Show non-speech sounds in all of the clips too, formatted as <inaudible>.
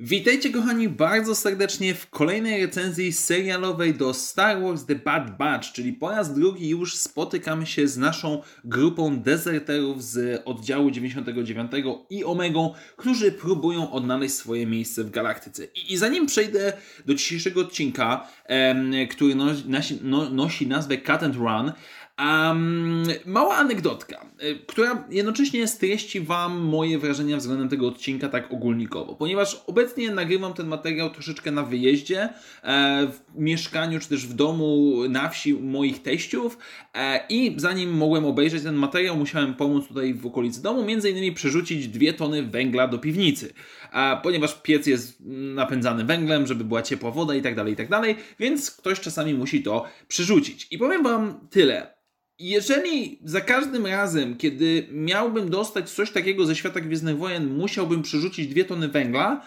Witajcie kochani bardzo serdecznie w kolejnej recenzji serialowej do Star Wars The Bad Batch, czyli po raz drugi już spotykamy się z naszą grupą dezerterów z oddziału 99 i Omegą, którzy próbują odnaleźć swoje miejsce w galaktyce. I, i zanim przejdę do dzisiejszego odcinka, em, który nosi, no, nosi nazwę Cut and Run, Um, mała anegdotka, y, która jednocześnie streści Wam moje wrażenia względem tego odcinka tak ogólnikowo, ponieważ obecnie nagrywam ten materiał troszeczkę na wyjeździe, e, w mieszkaniu czy też w domu na wsi moich teściów e, i zanim mogłem obejrzeć ten materiał, musiałem pomóc tutaj w okolicy domu, między innymi przerzucić dwie tony węgla do piwnicy, e, ponieważ piec jest napędzany węglem, żeby była ciepła woda i tak dalej, i tak dalej, więc ktoś czasami musi to przerzucić. I powiem Wam tyle. Jeżeli za każdym razem, kiedy miałbym dostać coś takiego ze świata Gwiezdnych Wojen, musiałbym przerzucić dwie tony węgla,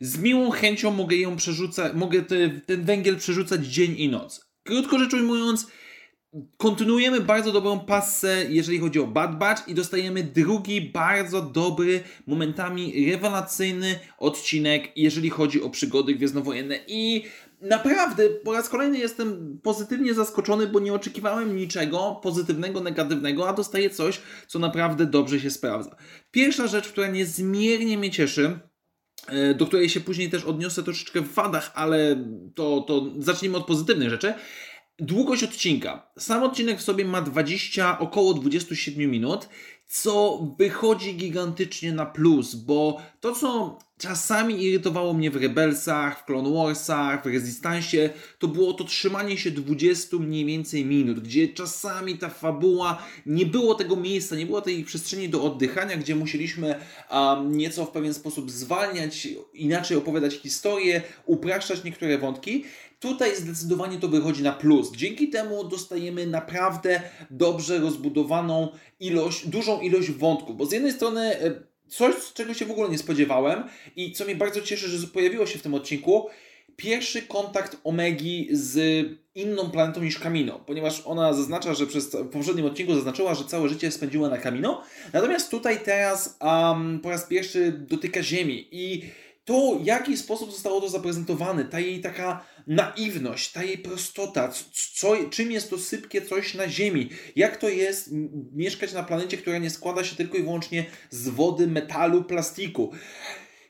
z miłą chęcią mogę ją przerzucać, mogę te, ten węgiel przerzucać dzień i noc. Krótko rzecz ujmując, kontynuujemy bardzo dobrą passę, jeżeli chodzi o Bad Batch i dostajemy drugi bardzo dobry, momentami rewelacyjny odcinek, jeżeli chodzi o przygody gwiezdnowojenne i naprawdę po raz kolejny jestem pozytywnie zaskoczony, bo nie oczekiwałem niczego pozytywnego, negatywnego, a dostaję coś, co naprawdę dobrze się sprawdza. Pierwsza rzecz, która niezmiernie mnie cieszy, e, do której się później też odniosę troszeczkę w wadach, ale to, to zacznijmy od pozytywnych rzeczy. Długość odcinka. Sam odcinek w sobie ma 20, około 27 minut, co wychodzi gigantycznie na plus, bo to, co czasami irytowało mnie w Rebelsach, w Clone Warsach, w Resistance, to było to trzymanie się 20 mniej więcej minut, gdzie czasami ta fabuła, nie było tego miejsca, nie było tej przestrzeni do oddychania, gdzie musieliśmy um, nieco w pewien sposób zwalniać, inaczej opowiadać historię, upraszczać niektóre wątki. Tutaj zdecydowanie to wychodzi na plus. Dzięki temu dostajemy naprawdę dobrze rozbudowaną ilość, dużą ilość wątków, bo z jednej strony e, coś, czego się w ogóle nie spodziewałem i co mnie bardzo cieszy, że pojawiło się w tym odcinku, pierwszy kontakt Omegi z inną planetą niż Kamino, ponieważ ona zaznacza, że przez w poprzednim odcinku zaznaczyła, że całe życie spędziła na Kamino, natomiast tutaj teraz um, po raz pierwszy dotyka Ziemi i to, w jaki sposób zostało to zaprezentowane, ta jej taka naiwność, ta jej prostota, co, czym jest to sypkie coś na Ziemi, jak to jest mieszkać na planecie, która nie składa się tylko i wyłącznie z wody, metalu, plastiku.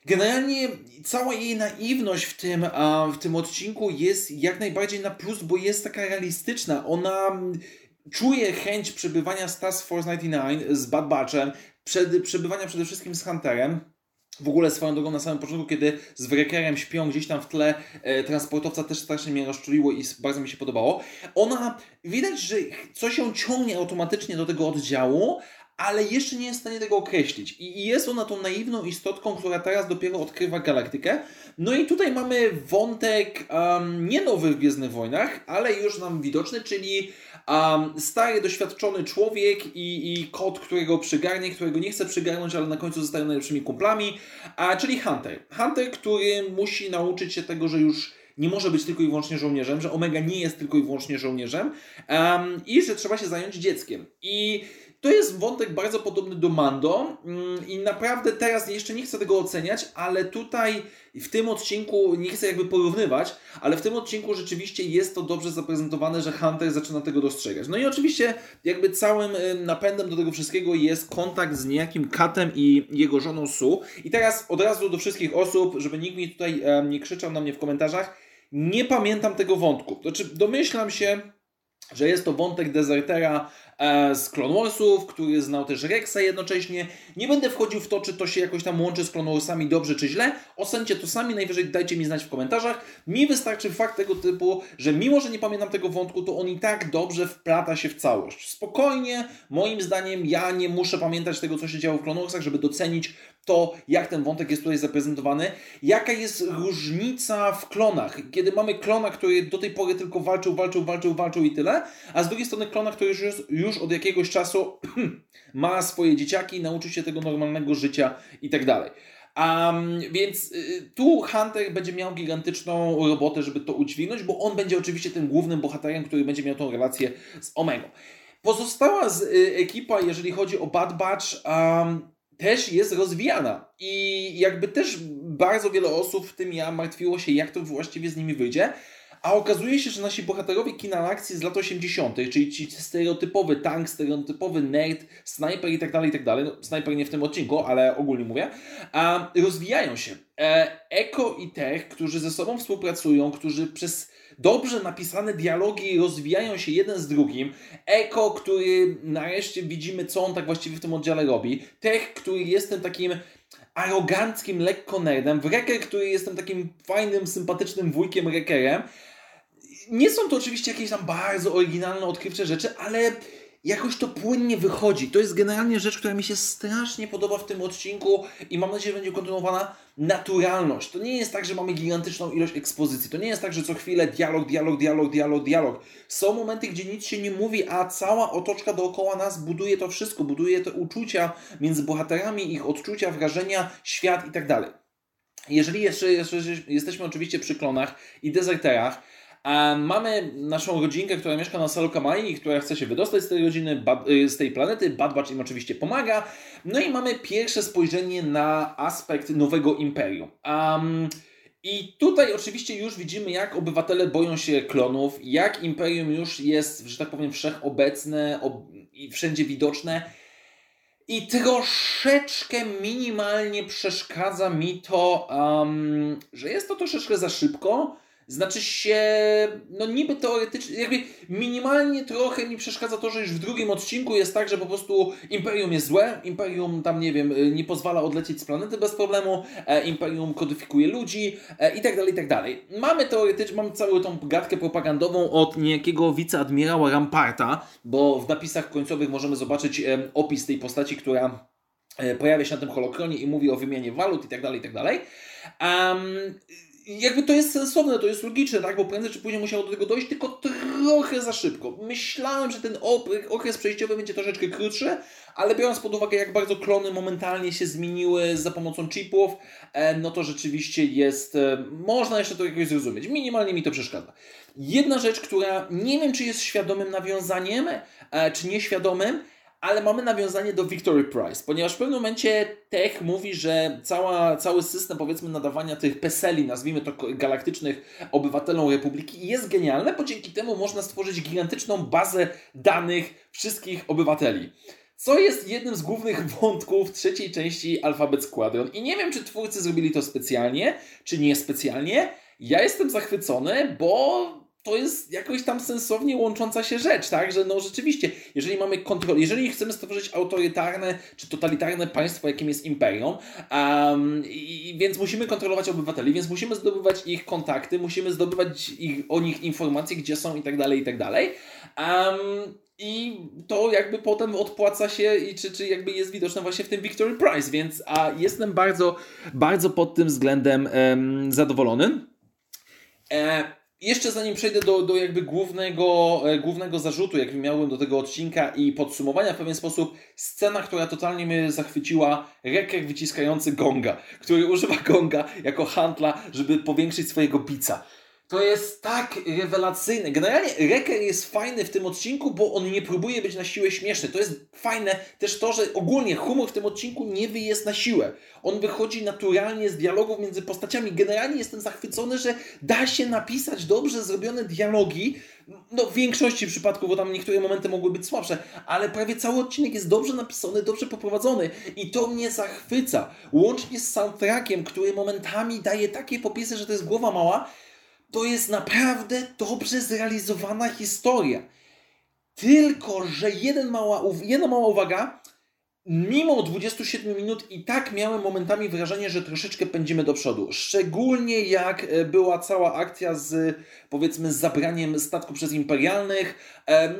Generalnie cała jej naiwność w tym, w tym odcinku jest jak najbardziej na plus, bo jest taka realistyczna. Ona czuje chęć przebywania z Task Force 99 z Bad Batchem, przed, przebywania przede wszystkim z Hunterem w ogóle swoją drogą na samym początku, kiedy z Wreckerem śpią gdzieś tam w tle e, transportowca też strasznie mnie rozczuliło i bardzo mi się podobało. Ona, widać, że coś ją ciągnie automatycznie do tego oddziału, ale jeszcze nie jest w stanie tego określić. I jest ona tą naiwną istotką, która teraz dopiero odkrywa galaktykę. No i tutaj mamy wątek um, nie nowy w Gwiezdnych Wojnach, ale już nam widoczny, czyli um, stary, doświadczony człowiek i, i kot, którego przygarnie, którego nie chce przygarnąć, ale na końcu zostają najlepszymi kumplami, a, czyli Hunter. Hunter, który musi nauczyć się tego, że już nie może być tylko i wyłącznie żołnierzem, że Omega nie jest tylko i wyłącznie żołnierzem um, i że trzeba się zająć dzieckiem. I to jest wątek bardzo podobny do Mando mm, i naprawdę teraz jeszcze nie chcę tego oceniać, ale tutaj w tym odcinku nie chcę jakby porównywać, ale w tym odcinku rzeczywiście jest to dobrze zaprezentowane, że Hunter zaczyna tego dostrzegać. No i oczywiście jakby całym y, napędem do tego wszystkiego jest kontakt z niejakim Katem i jego żoną Su. I teraz od razu do wszystkich osób, żeby nikt mi tutaj nie krzyczał na mnie w komentarzach, nie pamiętam tego wątku. Znaczy domyślam się, że jest to wątek dezertera z Clone Warsów, który znał też Rexa jednocześnie. Nie będę wchodził w to, czy to się jakoś tam łączy z Clone Warsami dobrze czy źle. Ocencie to sami, najwyżej dajcie mi znać w komentarzach. Mi wystarczy fakt tego typu, że mimo, że nie pamiętam tego wątku, to on i tak dobrze wplata się w całość. Spokojnie, moim zdaniem, ja nie muszę pamiętać tego, co się działo w Clone Warsach, żeby docenić to, jak ten wątek jest tutaj zaprezentowany, jaka jest różnica w klonach. Kiedy mamy klona, który do tej pory tylko walczył, walczył, walczył, walczył i tyle, a z drugiej strony klona, który już, już od jakiegoś czasu <clears throat> ma swoje dzieciaki, nauczy się tego normalnego życia i tak dalej. Um, więc y, tu Hunter będzie miał gigantyczną robotę, żeby to udźwignąć, bo on będzie oczywiście tym głównym bohaterem, który będzie miał tą relację z Omegą. Pozostała z, y, ekipa, jeżeli chodzi o Bad Batch, um, też jest rozwijana. I jakby też bardzo wiele osób, w tym ja, martwiło się, jak to właściwie z nimi wyjdzie. A okazuje się, że nasi bohaterowie kina akcji z lat 80., czyli ci stereotypowy tank, stereotypowy nerd, snajper i tak dalej, i tak dalej. No, snajper nie w tym odcinku, ale ogólnie mówię. A, rozwijają się. E, Eko i Tech, którzy ze sobą współpracują, którzy przez dobrze napisane dialogi rozwijają się jeden z drugim. Eko, który nareszcie widzimy, co on tak właściwie w tym oddziale robi. Tech, który jest tym takim aroganckim lekko nerdem. Wrecker, który jest tym takim fajnym, sympatycznym wujkiem Wreckerem. Nie są to oczywiście jakieś tam bardzo oryginalne, odkrywcze rzeczy, ale jakoś to płynnie wychodzi. To jest generalnie rzecz, która mi się strasznie podoba w tym odcinku i mam nadzieję, że będzie kontynuowana. Naturalność. To nie jest tak, że mamy gigantyczną ilość ekspozycji. To nie jest tak, że co chwilę dialog, dialog, dialog, dialog, dialog. Są momenty, gdzie nic się nie mówi, a cała otoczka dookoła nas buduje to wszystko. Buduje te uczucia między bohaterami, ich odczucia, wrażenia, świat i tak dalej. Jeżeli jeszcze, jeszcze jesteśmy oczywiście przy klonach i dezerterach, a mamy naszą rodzinkę, która mieszka na Salukamai i która chce się wydostać z tej rodziny, y, z tej planety. Bad Batch im oczywiście pomaga. No i mamy pierwsze spojrzenie na aspekt nowego imperium. Um, i tutaj oczywiście już widzimy, jak obywatele boją się klonów, jak imperium już jest, że tak powiem, wszechobecne i wszędzie widoczne. I troszeczkę minimalnie przeszkadza mi to, um, że jest to troszeczkę za szybko znaczy się, no niby teoretycznie, jakby minimalnie trochę mi przeszkadza to, że już w drugim odcinku jest tak, że po prostu Imperium jest złe, Imperium tam, nie wiem, nie pozwala odlecieć z planety bez problemu, e, Imperium kodyfikuje ludzi e, i tak dalej, i tak dalej. Mamy teoretycznie, mamy całą tą gadkę propagandową od niejakiego wiceadmirała Ramparta, bo w napisach końcowych możemy zobaczyć e, opis tej postaci, która e, pojawia się na tym holokronie i mówi o wymianie walut i tak dalej, i tak dalej. Um, jakby to jest sensowne, to jest logiczne, tak? Bo prędzej czy później musiało do tego dojść, tylko trochę za szybko. Myślałem, że ten okres przejściowy będzie troszeczkę krótszy, ale biorąc pod uwagę, jak bardzo klony momentalnie się zmieniły za pomocą chipów, e, no to rzeczywiście jest, e, można jeszcze to jakoś zrozumieć. Minimalnie mi to przeszkadza. Jedna rzecz, która nie wiem, czy jest świadomym nawiązaniem, e, czy nieświadomym, ale mamy nawiązanie do Victory Prize, ponieważ w pewnym momencie Tech mówi, że cała, cały system powiedzmy nadawania tych peseli, nazwijmy to galaktycznych obywatelom Republiki jest genialny, bo dzięki temu można stworzyć gigantyczną bazę danych wszystkich obywateli. Co jest jednym z głównych wątków trzeciej części Alphabet Squadron. I nie wiem, czy twórcy zrobili to specjalnie, czy niespecjalnie. Ja jestem zachwycony, bo to jest jakoś tam sensownie łącząca się rzecz, tak? Że no rzeczywiście, jeżeli mamy kontrolę, jeżeli chcemy stworzyć autorytarne czy totalitarne państwo, jakim jest imperium, um, i, więc musimy kontrolować obywateli, więc musimy zdobywać ich kontakty, musimy zdobywać ich, o nich informacje, gdzie są i tak dalej, i tak dalej. Um, i to jakby potem odpłaca się i czy, czy jakby jest widoczne właśnie w tym Victory Prize, więc a jestem bardzo, bardzo pod tym względem um, zadowolony. E, jeszcze zanim przejdę do, do jakby głównego, e, głównego zarzutu, jaki miałem do tego odcinka i podsumowania w pewien sposób, scena, która totalnie mnie zachwyciła, reker wyciskający gonga, który używa gonga jako handla, żeby powiększyć swojego bica. To jest tak rewelacyjne. Generalnie Reker jest fajny w tym odcinku, bo on nie próbuje być na siłę śmieszny. To jest fajne też to, że ogólnie humor w tym odcinku nie jest na siłę. On wychodzi naturalnie z dialogów między postaciami. Generalnie jestem zachwycony, że da się napisać dobrze zrobione dialogi. No w większości przypadków, bo tam niektóre momenty mogły być słabsze, ale prawie cały odcinek jest dobrze napisany, dobrze poprowadzony i to mnie zachwyca. Łącznie z soundtrackiem, który momentami daje takie popisy, że to jest głowa mała, to jest naprawdę dobrze zrealizowana historia. Tylko, że jeden mała, jedna mała uwaga, mimo 27 minut i tak miałem momentami wrażenie, że troszeczkę pędzimy do przodu. Szczególnie jak e, była cała akcja z, powiedzmy, z zabraniem statku przez imperialnych,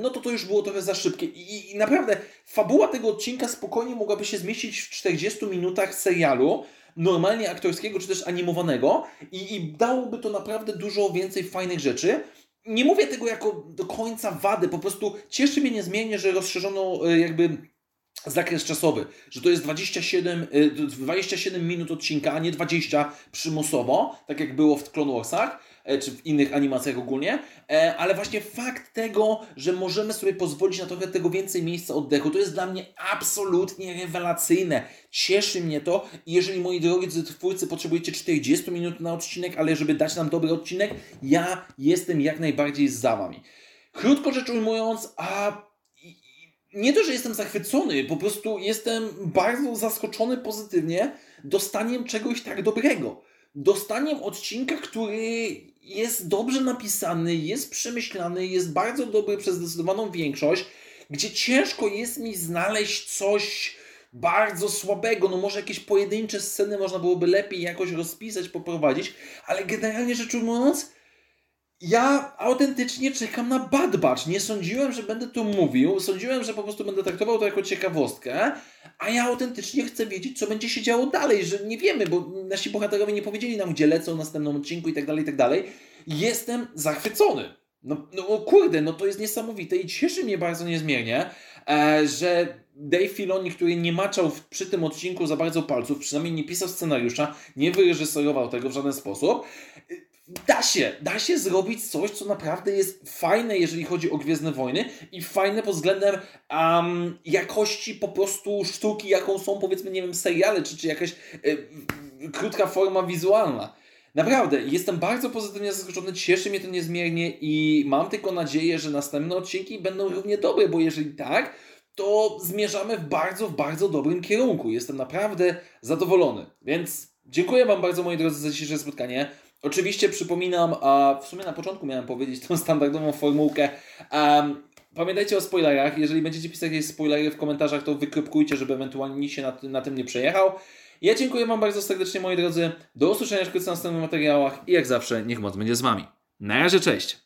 no to to już było trochę za szybkie. I, I naprawdę, fabuła tego odcinka spokojnie mogłaby się zmieścić w 40 minutach serialu, normalnie aktorskiego czy też animowanego i, i dałoby to naprawdę dużo więcej fajnych rzeczy. Nie mówię tego jako do końca wady, po prostu cieszy mnie niezmiennie, że rozszerzono e, jakby zakres czasowy, że to jest 27, y, 27 minut odcinka, a nie 20 przymusowo, tak jak było w Clone Warsach, e, czy w innych animacjach ogólnie, e, ale właśnie fakt tego, że możemy sobie pozwolić na trochę tego więcej miejsca oddechu, to jest dla mnie absolutnie rewelacyjne. Cieszy mnie to i jeżeli moi drodzy twórcy potrzebujecie 40 minut na odcinek, ale żeby dać nam dobry odcinek, ja jestem jak najbardziej za wami. Krótko rzecz ujmując, a nie to, że jestem zachwycony, po prostu jestem bardzo zaskoczony pozytywnie dostaniem czegoś tak dobrego. Dostaniem odcinka, który jest dobrze napisany, jest przemyślany, jest bardzo dobry przez zdecydowaną większość, gdzie ciężko jest mi znaleźć coś bardzo słabego. No może jakieś pojedyncze sceny można byłoby lepiej jakoś rozpisać, poprowadzić, ale generalnie rzecz ujmując, ja autentycznie czekam na Bad Batch. Nie sądziłem, że będę to mówił. Sądziłem, że po prostu będę traktował to jako ciekawostkę, a ja autentycznie chcę wiedzieć, co będzie się działo dalej, że nie wiemy, bo nasi bohaterowie nie powiedzieli nam, gdzie lecą w następnym odcinku i tak dalej, i tak dalej. Jestem zachwycony. No, no kurde, no to jest niesamowite i cieszy mnie bardzo niezmiernie, e, że Dave Filoni, który nie maczał przy tym odcinku za bardzo palców, przynajmniej nie pisał scenariusza, nie wyreżyserował tego w żaden sposób, da się, da się zrobić coś, co naprawdę jest fajne, jeżeli chodzi o Gwiezdne Wojny i fajne pod względem um, jakości po prostu sztuki, jaką są powiedzmy, nie wiem, seriale, czy, czy jakaś krótka forma wizualna. Naprawdę, jestem bardzo pozytywnie zaskoczony, cieszy mnie to niezmiernie i mam tylko nadzieję, że następne odcinki będą równie dobre, bo jeżeli tak, to zmierzamy w bardzo, w bardzo dobrym kierunku. Jestem naprawdę zadowolony. Więc dziękuję Wam bardzo, moi drodzy, za dzisiejsze spotkanie. Oczywiście przypominam, a w sumie na początku miałem powiedzieć tą standardową formułkę. Um, pamiętajcie o spoilerach. Jeżeli będziecie pisać jakieś spoilery w komentarzach, to wykropkujcie, żeby ewentualnie nikt się na, na tym nie przejechał. Ja dziękuję Wam bardzo serdecznie, moi drodzy. Do usłyszenia wkrótce w następnych materiałach i jak zawsze, niech moc będzie z Wami. Na razie, cześć!